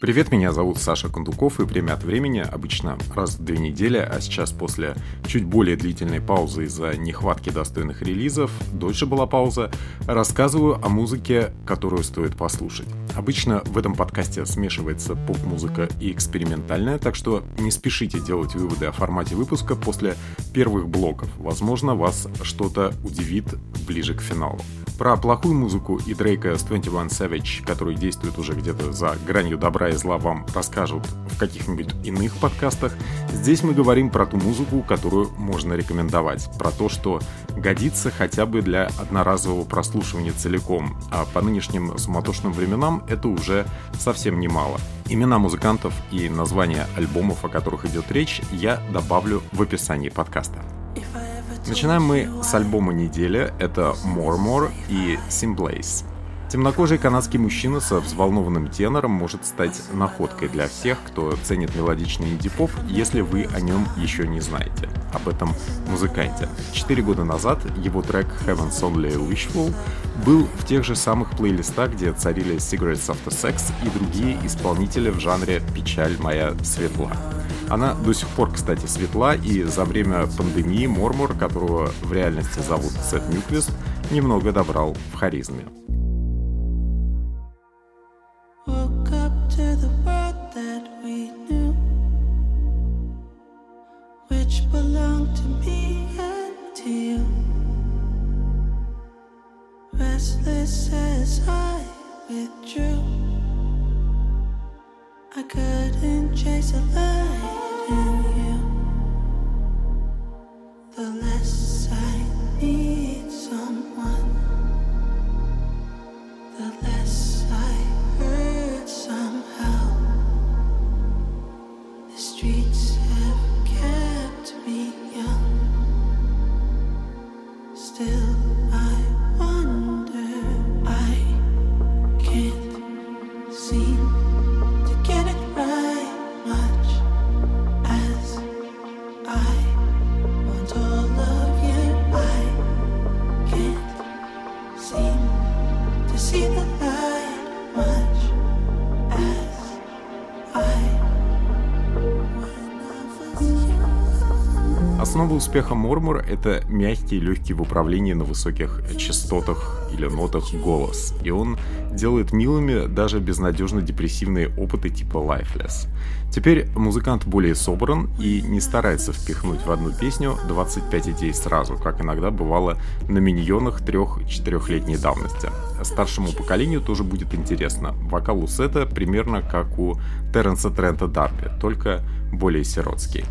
Привет, меня зовут Саша Кондуков, и время от времени, обычно раз в две недели, а сейчас после чуть более длительной паузы из-за нехватки достойных релизов, дольше была пауза, рассказываю о музыке, которую стоит послушать. Обычно в этом подкасте смешивается поп-музыка и экспериментальная, так что не спешите делать выводы о формате выпуска после первых блоков. Возможно, вас что-то удивит ближе к финалу. Про плохую музыку и Дрейка с 21 Savage, который действует уже где-то за гранью добра и зла, вам расскажут в каких-нибудь иных подкастах. Здесь мы говорим про ту музыку, которую можно рекомендовать, про то, что годится хотя бы для одноразового прослушивания целиком, а по нынешним суматошным временам это уже совсем немало. Имена музыкантов и названия альбомов, о которых идет речь, я добавлю в описании подкаста. Начинаем мы с альбома недели. Это More More и Simblaze. Темнокожий канадский мужчина со взволнованным тенором может стать находкой для всех, кто ценит мелодичный инди-поп, если вы о нем еще не знаете. Об этом музыканте. Четыре года назад его трек Heaven's Only Wishful был в тех же самых плейлистах, где царили Cigarettes After Sex и другие исполнители в жанре «Печаль моя светла». Она до сих пор, кстати, светла, и за время пандемии Мормор, которого в реальности зовут Сет Ньюквист, немного добрал в харизме. As I withdrew Основа успеха Мормор — это мягкий и легкий в управлении на высоких частотах или нотах голос. И он делает милыми даже безнадежно депрессивные опыты типа Lifeless. Теперь музыкант более собран и не старается впихнуть в одну песню 25 идей сразу, как иногда бывало на миньонах трех-четырехлетней давности. Старшему поколению тоже будет интересно. Вокал у сета примерно как у Терренса Трента Дарби, только более сиротский.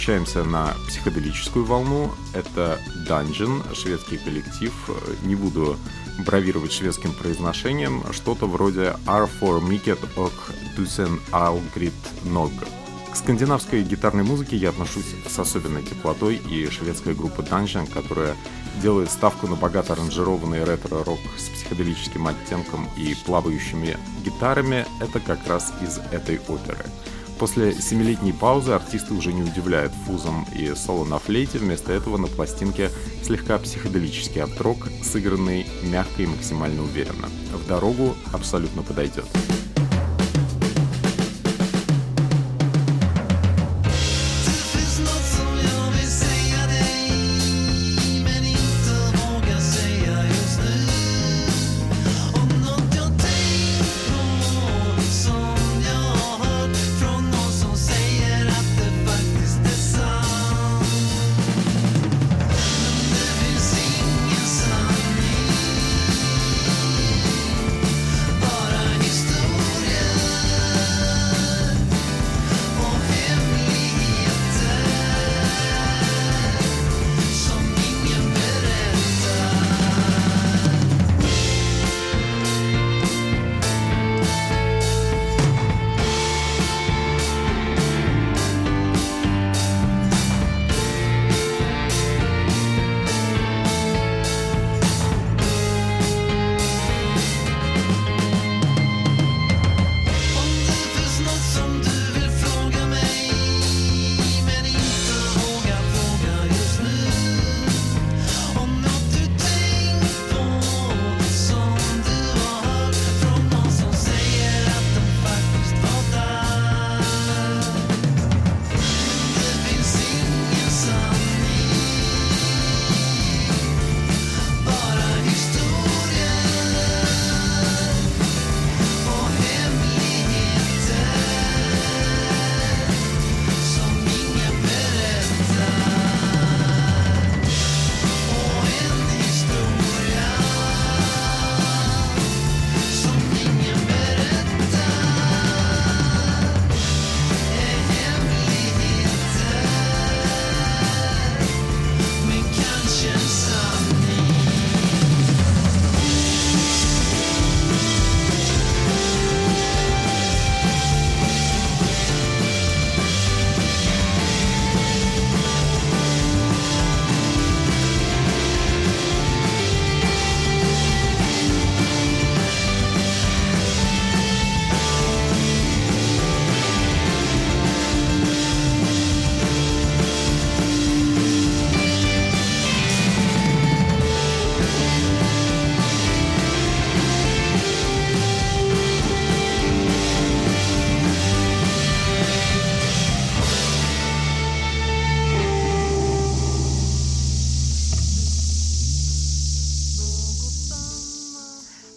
Переключаемся на психоделическую волну. Это Dungeon, шведский коллектив. Не буду бравировать шведским произношением. Что-то вроде R4 Miket och Tusen Algrit Nog. К скандинавской гитарной музыке я отношусь с особенной теплотой, и шведская группа Dungeon, которая делает ставку на богато аранжированный ретро-рок с психоделическим оттенком и плавающими гитарами, это как раз из этой оперы. После семилетней паузы артисты уже не удивляют фузом и соло на флейте, вместо этого на пластинке слегка психоделический арт-рок, сыгранный мягко и максимально уверенно. В дорогу абсолютно подойдет.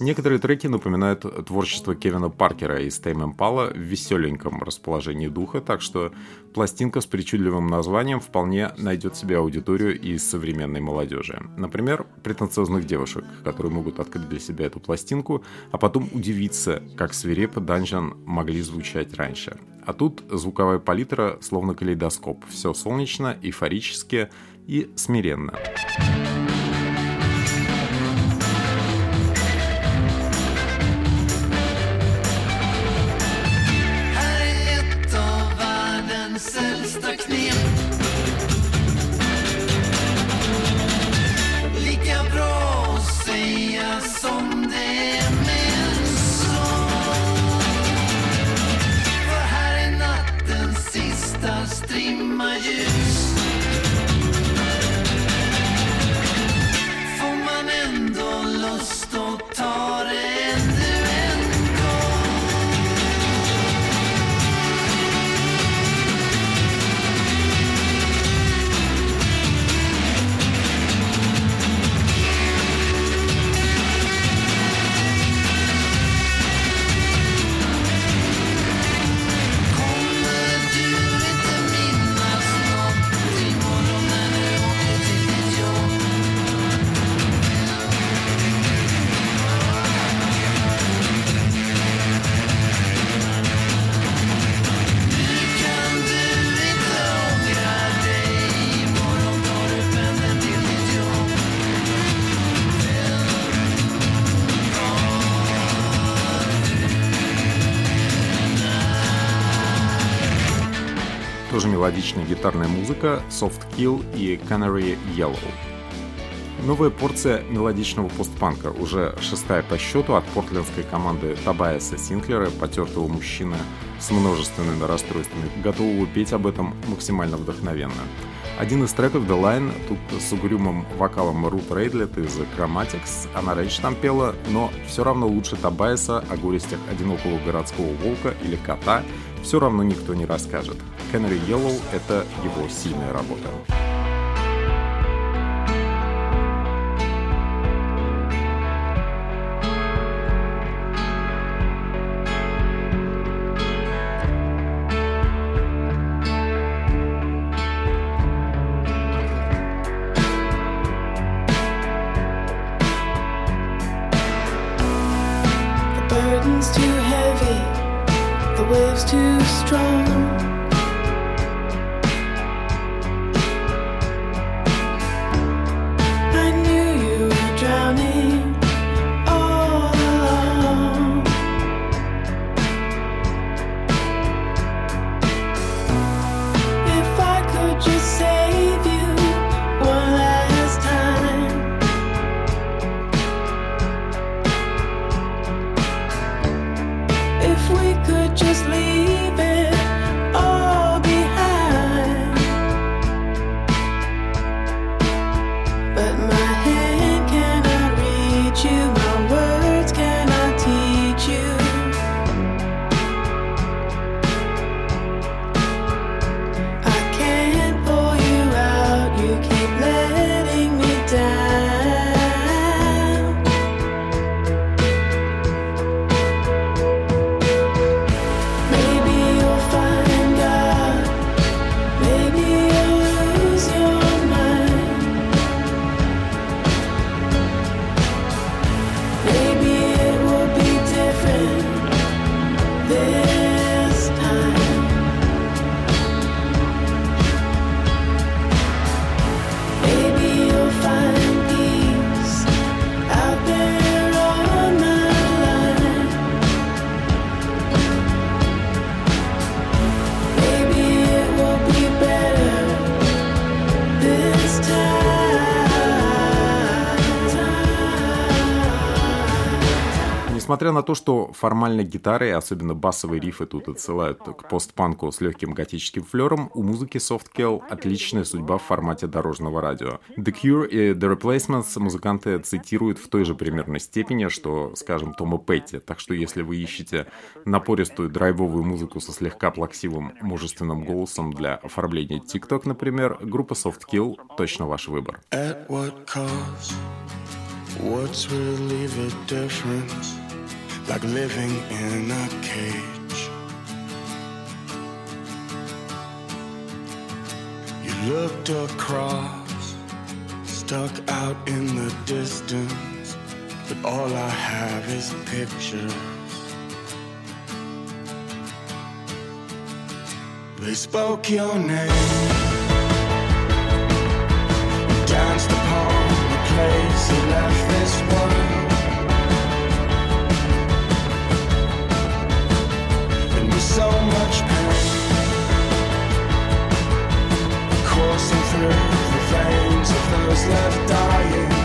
Некоторые треки напоминают творчество Кевина Паркера из Tame Impala в веселеньком расположении духа, так что пластинка с причудливым названием вполне найдет себе аудиторию из современной молодежи. Например, претенциозных девушек, которые могут открыть для себя эту пластинку, а потом удивиться, как свирепо Данжан могли звучать раньше. А тут звуковая палитра словно калейдоскоп. Все солнечно, эйфорически и смиренно. Тоже мелодичная гитарная музыка Soft Kill и Canary Yellow. Новая порция мелодичного постпанка, уже шестая по счету от портлендской команды Табайаса Синклера, потертого мужчины с множественными расстройствами, готового петь об этом максимально вдохновенно. Один из треков The Line тут с угрюмым вокалом Рут Рейдлет из Chromatics. Она раньше там пела, но все равно лучше Табайса о горестях одинокого городского волка или кота все равно никто не расскажет. Canary Yellow — это его сильная работа. Несмотря на то, что формально гитары, особенно басовые рифы тут отсылают к постпанку с легким готическим флером, у музыки Softkill отличная судьба в формате дорожного радио. The Cure и The Replacements музыканты цитируют в той же примерной степени, что, скажем, Тома Петти. Так что если вы ищете напористую драйвовую музыку со слегка плаксивым мужественным голосом для оформления TikTok, например, группа Softkill точно ваш выбор. At what cost? What's really the difference? Like living in a cage. You looked across, stuck out in the distance, but all I have is pictures. They spoke your name, danced upon the place that left this world. Through the veins of those left dying.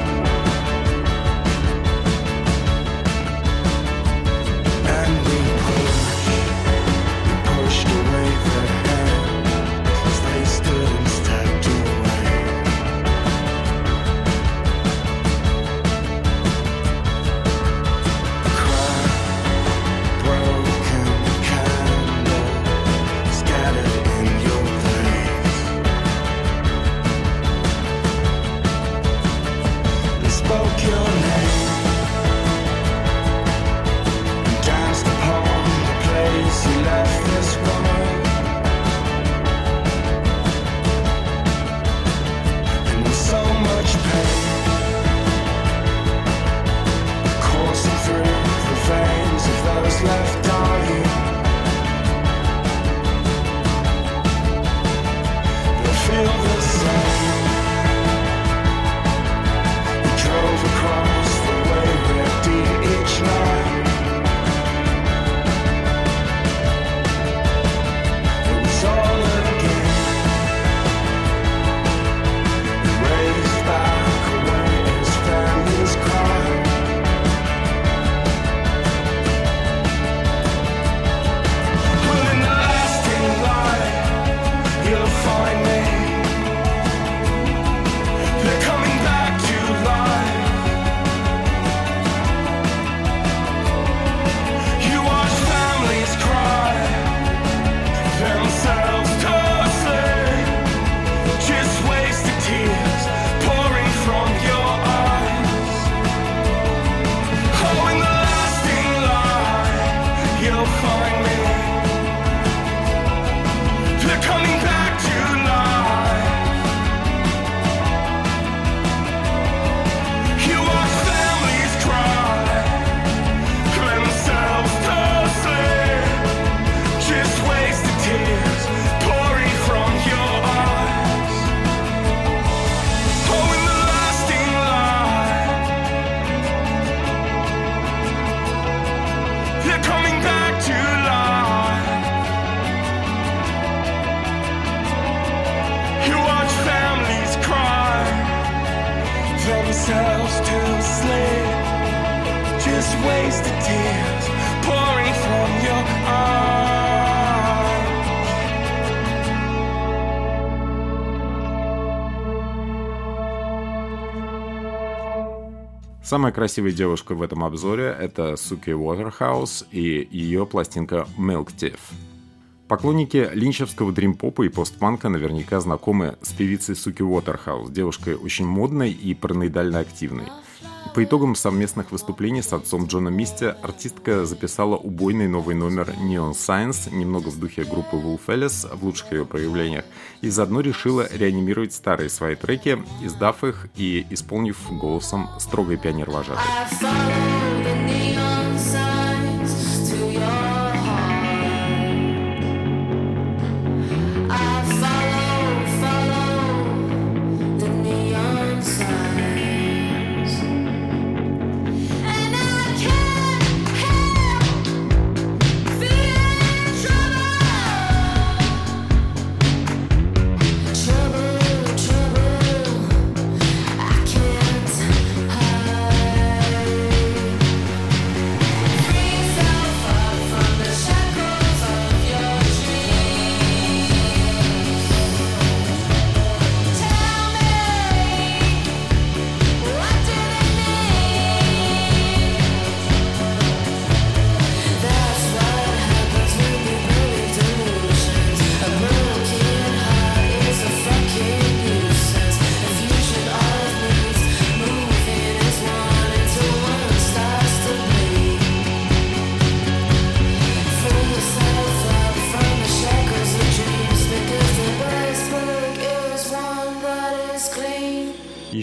Самая красивая девушка в этом обзоре – это Суки Уотерхаус и ее пластинка Milk Tiff. Поклонники линчевского дримпопа и постпанка наверняка знакомы с певицей Суки Уотерхаус, девушкой очень модной и параноидально активной. По итогам совместных выступлений с отцом Джона Мисти артистка записала убойный новый номер Neon Science, немного в духе группы Wolf Alice в лучших ее проявлениях, и заодно решила реанимировать старые свои треки, издав их и исполнив голосом строгой пионер-вожатой.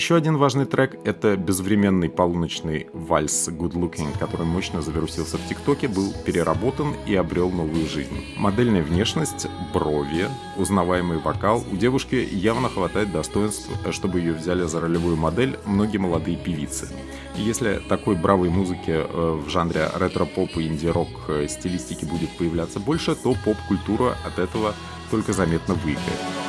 Еще один важный трек — это безвременный полуночный вальс Good Looking, который мощно завирусился в ТикТоке, был переработан и обрел новую жизнь. Модельная внешность, брови, узнаваемый вокал. У девушки явно хватает достоинств, чтобы ее взяли за ролевую модель многие молодые певицы. Если такой бравой музыки э, в жанре ретро-поп и инди-рок э, стилистики будет появляться больше, то поп-культура от этого только заметно выиграет.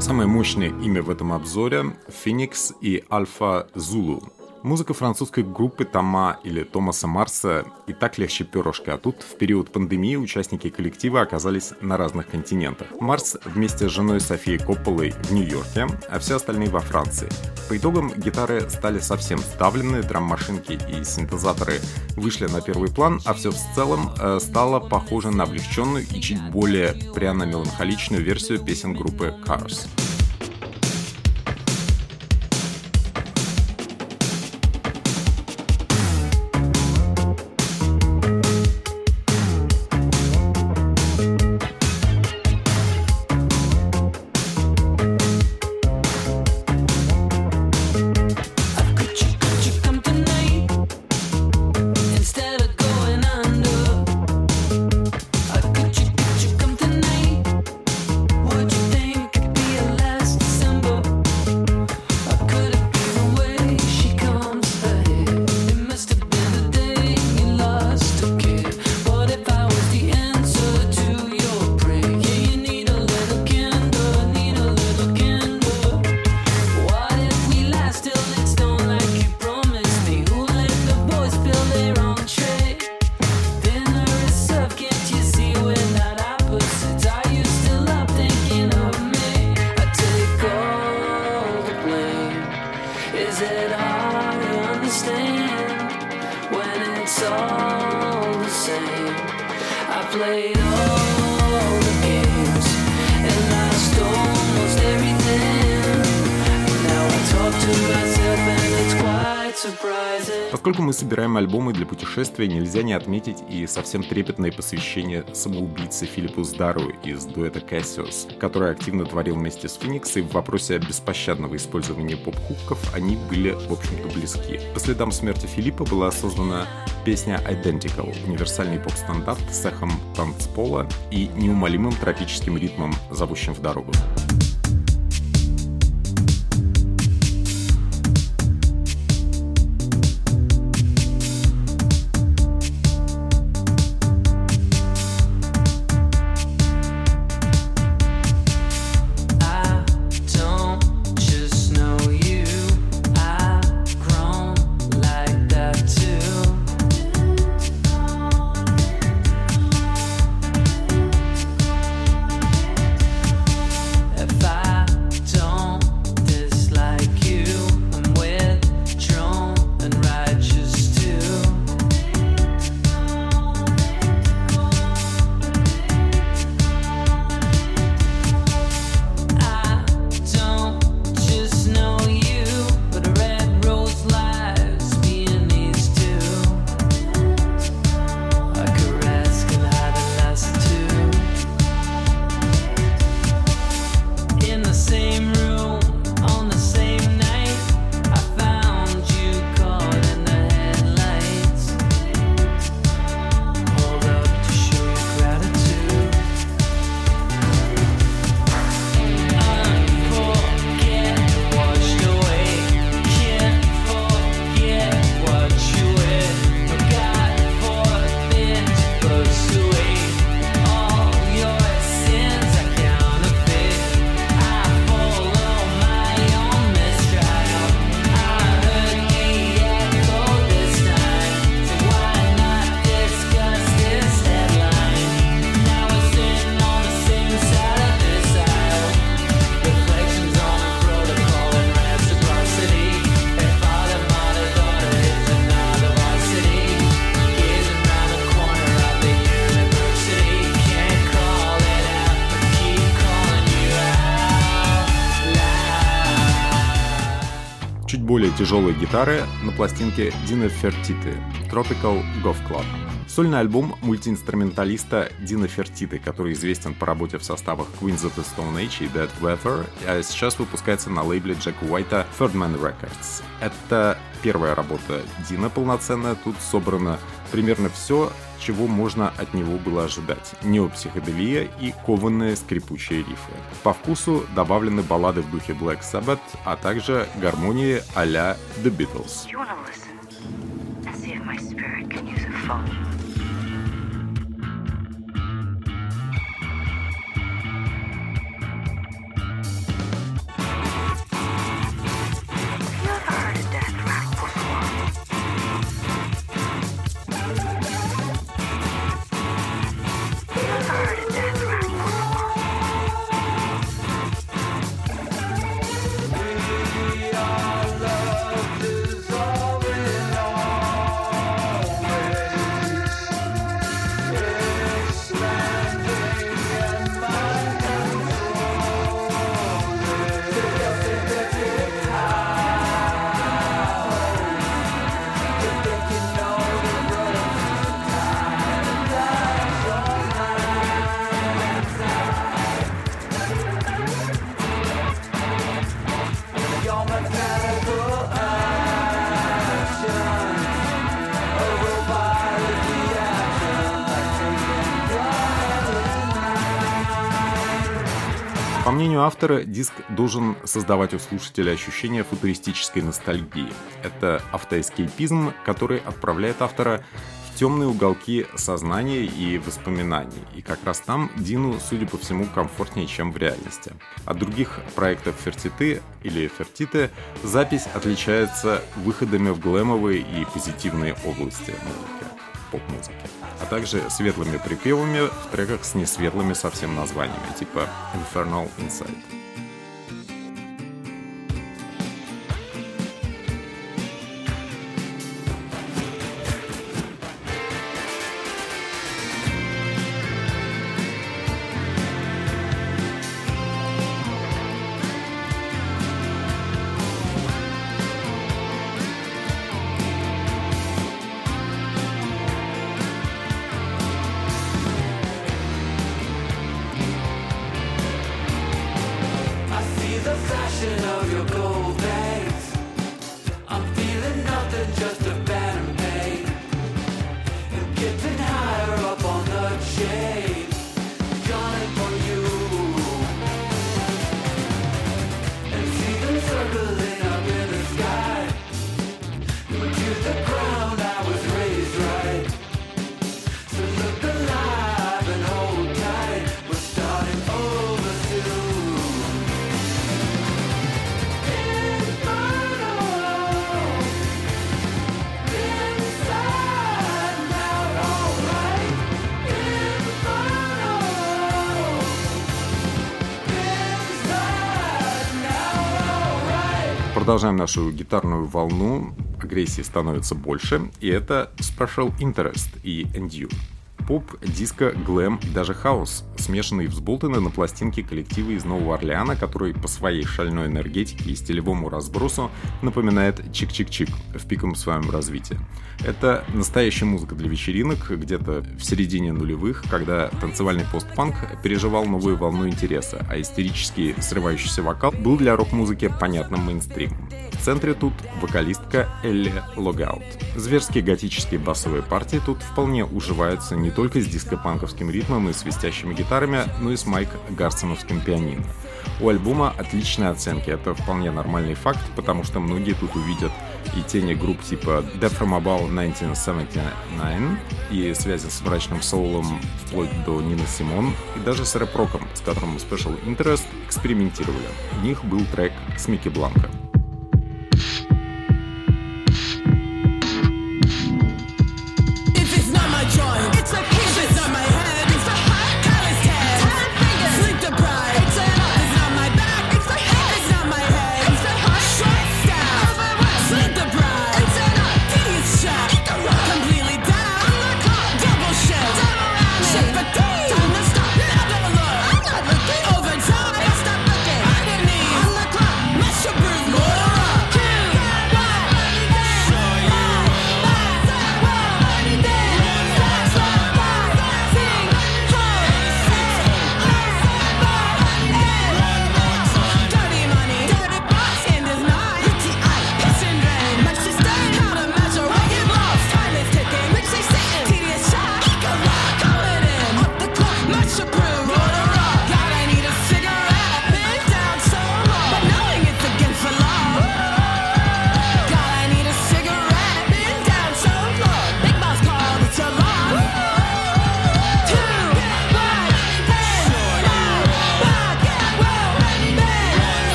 Самое мощное имя в этом обзоре – Phoenix и Alpha Zulu. Музыка французской группы Тома или Томаса Марса и так легче перышка, а тут в период пандемии участники коллектива оказались на разных континентах. Марс вместе с женой Софией Копполой в Нью-Йорке, а все остальные во Франции. По итогам гитары стали совсем ставлены, драм-машинки и синтезаторы вышли на первый план, а все в целом э, стало похоже на облегченную и чуть более пряно-меланхоличную версию песен группы Cars. To myself and it's surprising. Поскольку мы собираем альбомы для путешествия, нельзя не отметить и совсем трепетное посвящение самоубийце Филиппу Здару из дуэта Cassius, который активно творил вместе с Феникс, и в вопросе беспощадного использования поп-хуков они были, в общем-то, близки. По следам смерти Филиппа была создана песня Identical, универсальный поп-стандарт с эхом танцпола и неумолимым тропическим ритмом, зовущим в дорогу. Гитары на пластинке Дина Фертиты Tropical Golf Club. Сольный альбом мультиинструменталиста Дина Фертиты, который известен по работе в составах Queens of the Stone Age и Dead Weather, а сейчас выпускается на лейбле Джека Уайта Third Man Records. Это первая работа Дина полноценная, тут собрано примерно все, чего можно от него было ожидать. Неопсиходелия и кованные скрипучие рифы. По вкусу добавлены баллады в духе Black Sabbath, а также гармонии а-ля The Beatles. You автора, диск должен создавать у слушателя ощущение футуристической ностальгии. Это автоэскейпизм, который отправляет автора в темные уголки сознания и воспоминаний. И как раз там Дину, судя по всему, комфортнее, чем в реальности. От других проектов Фертиты или Фертиты запись отличается выходами в глэмовые и позитивные области музыки, поп-музыки а также светлыми припевами в треках с несветлыми совсем названиями, типа Infernal Inside. Продолжаем нашу гитарную волну. Агрессии становится больше, и это Special Interest и You. Поп, диско, глэм даже хаос, смешанные и взболтаны на пластинке коллектива из Нового Орлеана, который по своей шальной энергетике и стилевому разбросу напоминает чик-чик-чик в пиковом своем развитии. Это настоящая музыка для вечеринок где-то в середине нулевых, когда танцевальный постпанк переживал новую волну интереса, а истерический срывающийся вокал был для рок-музыки понятным мейнстримом. В центре тут вокалистка Элли Логаут. Зверские готические басовые партии тут вполне уживаются не только с диско-панковским ритмом и свистящими гитарами, но и с Майк Гарсоновским пианино. У альбома отличные оценки, это вполне нормальный факт, потому что многие тут увидят и тени групп типа Death from Above 1979 и связи с мрачным соулом вплоть до Нины Симон и даже с рэп-роком, с которым Special Interest экспериментировали. У них был трек с Микки Бланко.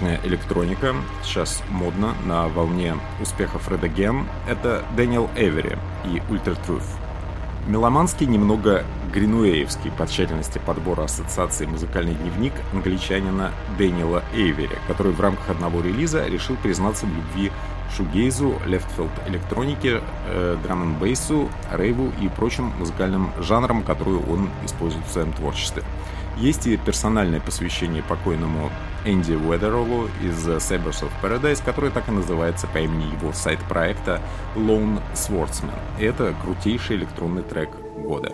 Кинематографичная электроника, сейчас модно на волне успеха Fred again, это Дэниел Эвери и Ultra Truth. Меломанский, немного гринуэевский по тщательности подбора ассоциаций музыкальный дневник англичанина Дэниела Эйвери, который в рамках одного релиза решил признаться в любви шугейзу, leftfield электронике, э, драм бейсу, рейву и прочим музыкальным жанрам, которые он использует в своем творчестве. Есть и персональное посвящение покойному Энди Уэдеролу из Sabers of Paradise, который так и называется по имени его сайт-проекта Lone Swordsman. Это крутейший электронный трек года.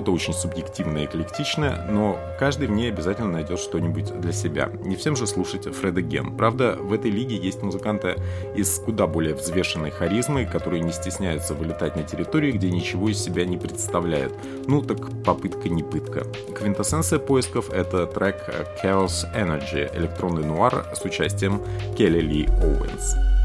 Работа очень субъективная и эклектичная, но каждый в ней обязательно найдет что-нибудь для себя. Не всем же слушать Фреда Ген. Правда, в этой лиге есть музыканты из куда более взвешенной харизмой, которые не стесняются вылетать на территории, где ничего из себя не представляют. Ну так попытка не пытка. Квинтэссенция поисков — это трек Chaos Energy, электронный нуар с участием Келли Ли Оуэнс.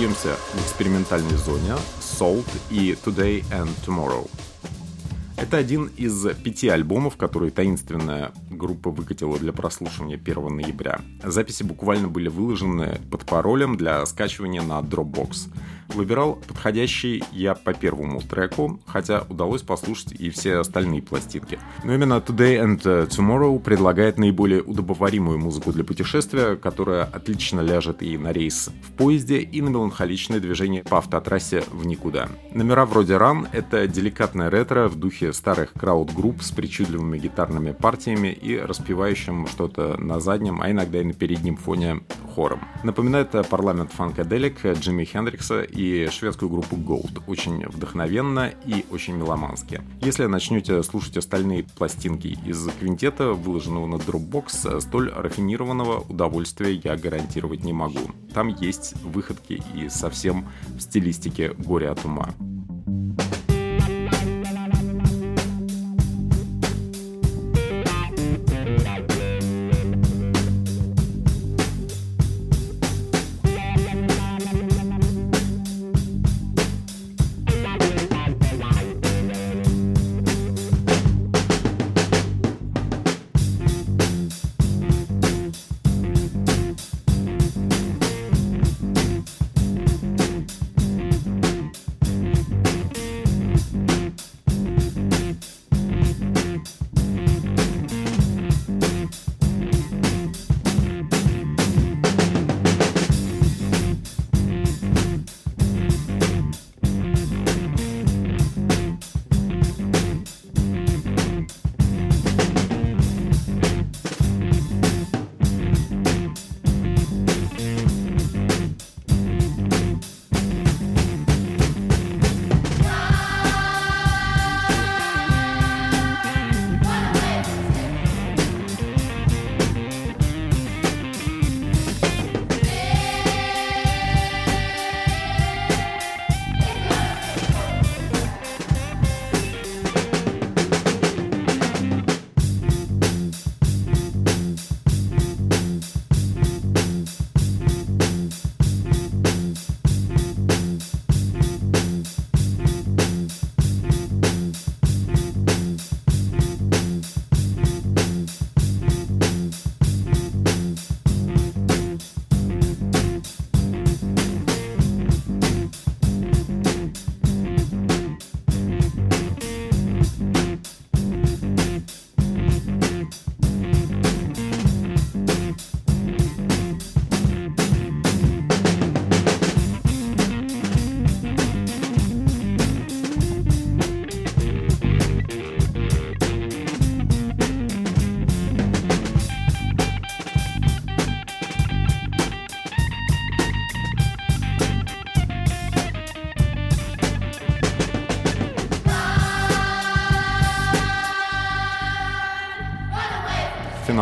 Остаемся в экспериментальной зоне Salt и Today and Tomorrow. Это один из пяти альбомов, которые таинственная группа выкатила для прослушивания 1 ноября. Записи буквально были выложены под паролем для скачивания на Dropbox. Выбирал подходящий я по первому треку, хотя удалось послушать и все остальные пластинки. Но именно Today and Tomorrow предлагает наиболее удобоваримую музыку для путешествия, которая отлично ляжет и на рейс в поезде, и на меланхоличное движение по автотрассе в никуда. Номера вроде Run — это деликатное ретро в духе старых крауд-групп с причудливыми гитарными партиями и распевающим что-то на заднем, а иногда и на переднем фоне хором. Напоминает парламент фанкаделик Джимми Хендрикса и шведскую группу Gold. Очень вдохновенно и очень меломански. Если начнете слушать остальные пластинки из квинтета, выложенного на Dropbox, столь рафинированного удовольствия я гарантировать не могу. Там есть выходки и совсем в стилистике горя от ума.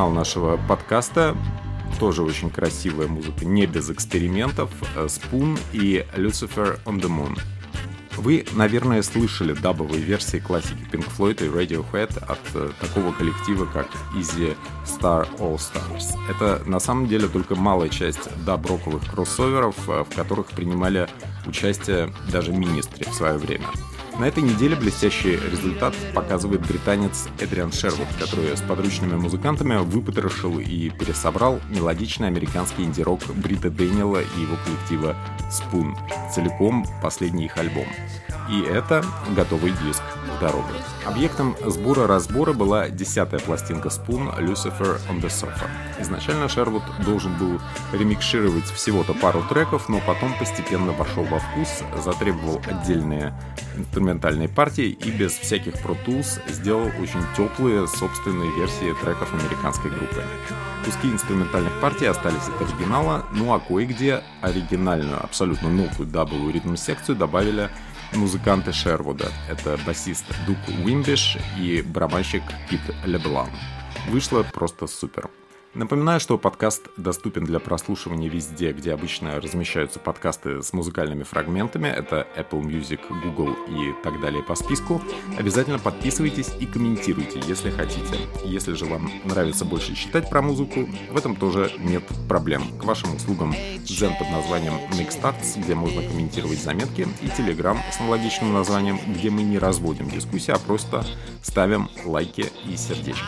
Финал нашего подкаста. Тоже очень красивая музыка, не без экспериментов. Э, Spoon и Lucifer on the Moon. Вы, наверное, слышали дабовые версии классики Pink Floyd и Radiohead от э, такого коллектива, как Easy Star All Stars. Это на самом деле только малая часть даб-роковых кроссоверов, э, в которых принимали участие даже министры в свое время. На этой неделе блестящий результат показывает британец Эдриан Шервуд, который с подручными музыкантами выпотрошил и пересобрал мелодичный американский инди-рок Брита Дэниела и его коллектива Spoon, целиком последний их альбом. И это готовый диск в дорогу. Объектом сбора-разбора была десятая пластинка Spoon Lucifer on the Sofa. Изначально Шервуд должен был ремикшировать всего-то пару треков, но потом постепенно вошел во вкус, затребовал отдельные инструментальные партии и без всяких Pro Tools сделал очень теплые собственные версии треков американской группы. Куски инструментальных партий остались от оригинала, ну а кое-где оригинальную, абсолютно новую дабовую ритм-секцию добавили музыканты Шервуда. Это басист Дук Уимбиш и барабанщик Пит Леблан. Вышло просто супер. Напоминаю, что подкаст доступен для прослушивания везде, где обычно размещаются подкасты с музыкальными фрагментами. Это Apple Music, Google и так далее по списку. Обязательно подписывайтесь и комментируйте, если хотите. Если же вам нравится больше читать про музыку, в этом тоже нет проблем. К вашим услугам Zen под названием Mixstarts, где можно комментировать заметки, и Telegram с аналогичным названием, где мы не разводим дискуссии, а просто ставим лайки и сердечки.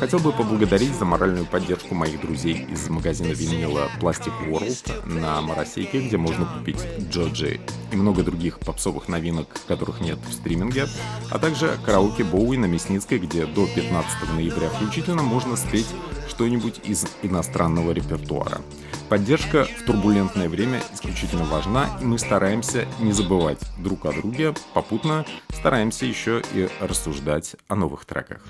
Хотел бы поблагодарить за моральную поддержку моих друзей из магазина винила Plastic World на Моросейке, где можно купить Джоджи и много других попсовых новинок, которых нет в стриминге, а также караоке Боуи на Мясницкой, где до 15 ноября включительно можно спеть что-нибудь из иностранного репертуара. Поддержка в турбулентное время исключительно важна, и мы стараемся не забывать друг о друге, попутно стараемся еще и рассуждать о новых треках.